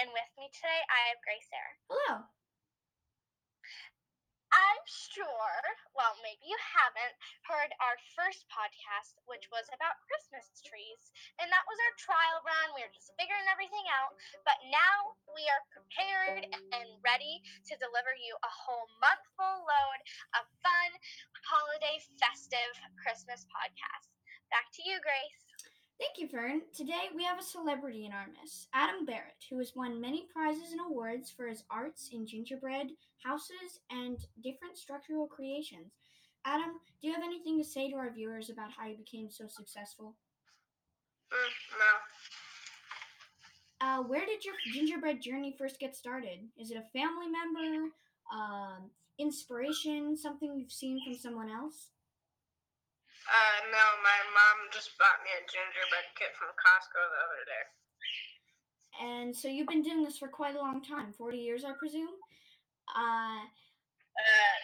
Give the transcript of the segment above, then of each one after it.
And with me today I have Grace Sarah. Hello. I'm sure, well, maybe you haven't heard our first podcast, which was about Christmas trees. And that was our trial run. We were just figuring everything out. But now we are prepared and ready to deliver you a whole month full load of fun, holiday, festive Christmas podcasts. Back to you, Grace. Thank you, Fern. Today we have a celebrity in our midst, Adam Barrett, who has won many prizes and awards for his arts in gingerbread houses and different structural creations. Adam, do you have anything to say to our viewers about how you became so successful? Mm, no. Uh, where did your gingerbread journey first get started? Is it a family member, um, inspiration, something you've seen from someone else? Uh, no, my mom just bought me a gingerbread kit from Costco the other day. And so you've been doing this for quite a long time 40 years, I presume? Uh, Uh,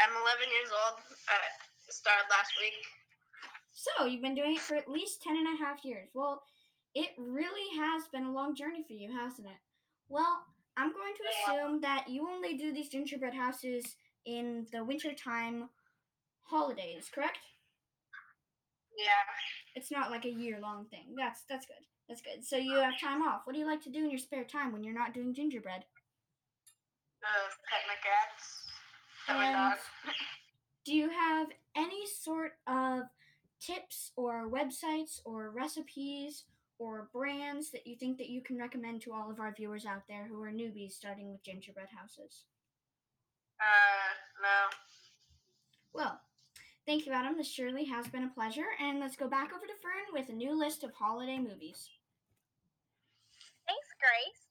I'm 11 years old. Uh, started last week. so you've been doing it for at least 10 and a half years. Well, it really has been a long journey for you, hasn't it? Well, I'm going to assume that you only do these gingerbread houses in the wintertime holidays, correct? Yeah. It's not like a year long thing. That's that's good. That's good. So you have time off. What do you like to do in your spare time when you're not doing gingerbread? Uh, pet my cats. Pet my dog. do you have any sort of tips or websites or recipes or brands that you think that you can recommend to all of our viewers out there who are newbies starting with gingerbread houses? Uh, no. Well, thank you, Adam. This surely has been a pleasure. And let's go back over to Fern with a new list of holiday movies. Thanks, Grace.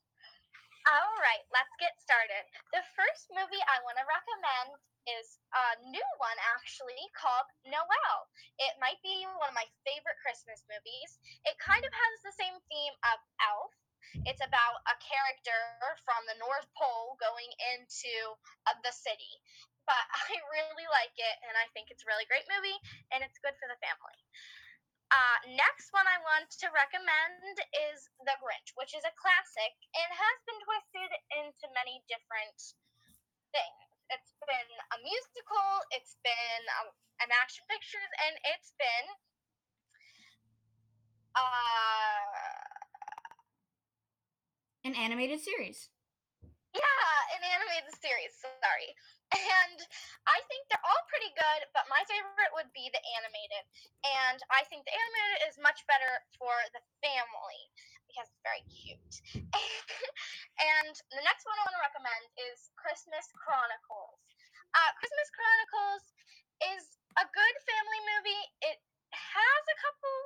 All right, let's get started. The first movie I want to recommend is a new one, actually, called Noelle. It might be one of my favorite Christmas movies. It kind of has the same theme of Elf. It's about a character from the North Pole going into uh, the city. But I really like it, and I think it's a really great movie, and it's good for the family. Uh, next one I want to recommend is The Grinch, which is a classic and has been twisted into many different things. It's been a musical, it's been um, an action pictures, and it's been uh, An animated series. Animated series. Sorry. And I think they're all pretty good, but my favorite would be the animated. And I think the animated is much better for the family because it's very cute. and the next one I want to recommend is Christmas Chronicles. Uh, Christmas Chronicles is a good family movie. It has a couple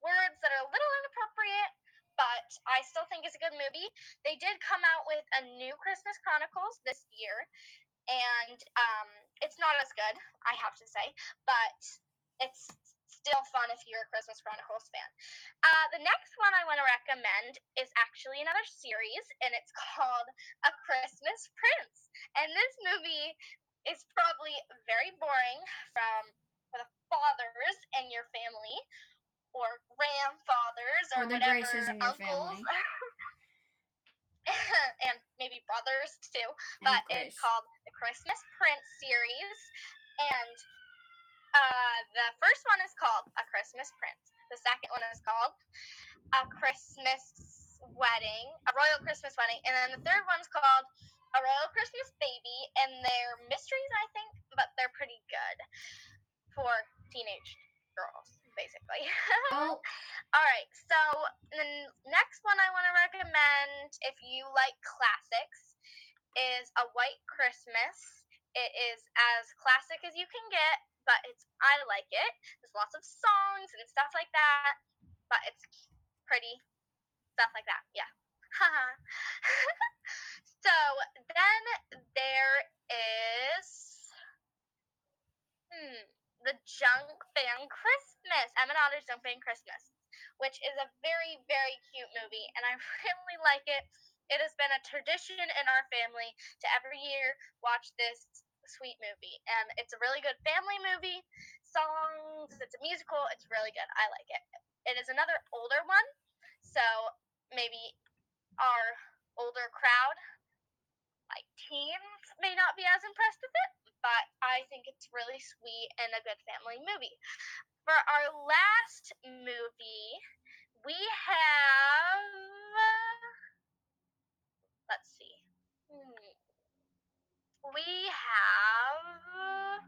words that are a little inappropriate, but I still think it's a good movie. They did come out with a new Christmas Chronicles this year, and um, it's not as good, I have to say, but it's still fun if you're a Christmas Chronicles fan. Uh, the next one I want to recommend is actually another series, and it's called A Christmas Prince. And this movie is probably very boring from for the fathers in your family or grandfathers or, Or the whatever Graces in your uncles. family. and maybe brothers too but it's called the Christmas Prince series, and uh, the first one is called A Christmas Prince. The second one is called A Christmas Wedding, A Royal Christmas Wedding, and then the third one's called A Royal Christmas Baby, and they're mysteries, I think, but they're pretty good for teenage girls, basically. Oh, All right, so the next one I want recommend, if you like classics, is A White Christmas. It is as classic as you can get, but it's I like it. There's lots of songs and stuff like that, but it's pretty stuff like that. Yeah. so then there is hmm, the Junk Fan Christmas. Emma Otter's Junk Fan Christmas, which is a very, very cute movie, and I really like it. It has been a tradition in our family to every year watch this sweet movie, and it's a really good family movie. Songs, it's a musical, it's really good. I like it. It is another older one, so maybe our older crowd, like teens, may not be as impressed with it, but I think it's really sweet and a good family movie. For our last movie, we have. Let's see. Hmm. We have.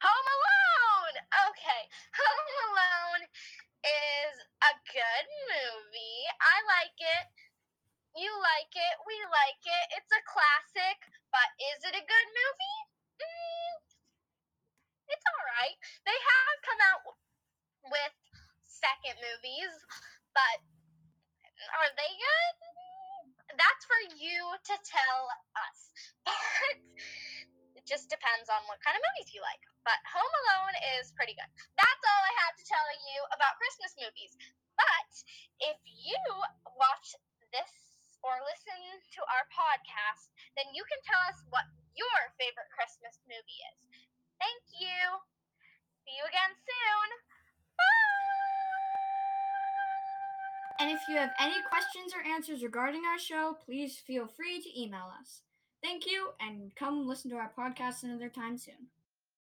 Home Alone! Okay, Home Alone is a good movie. I like it. You like it. We like it. It's a classic, but is it a good movie? Mm, it's alright. They have come out with second movies, but are they good? That's for you to tell us. But it just depends on what kind of movies you like. But Home Alone is pretty good. That's all I have to tell you about Christmas movies. But if you watch this or listen to our podcast, then you can tell us what your favorite Christmas movie is. Thank you. See you again soon. Bye. And if you have any questions or answers regarding our show, please feel free to email us. Thank you, and come listen to our podcast another time soon.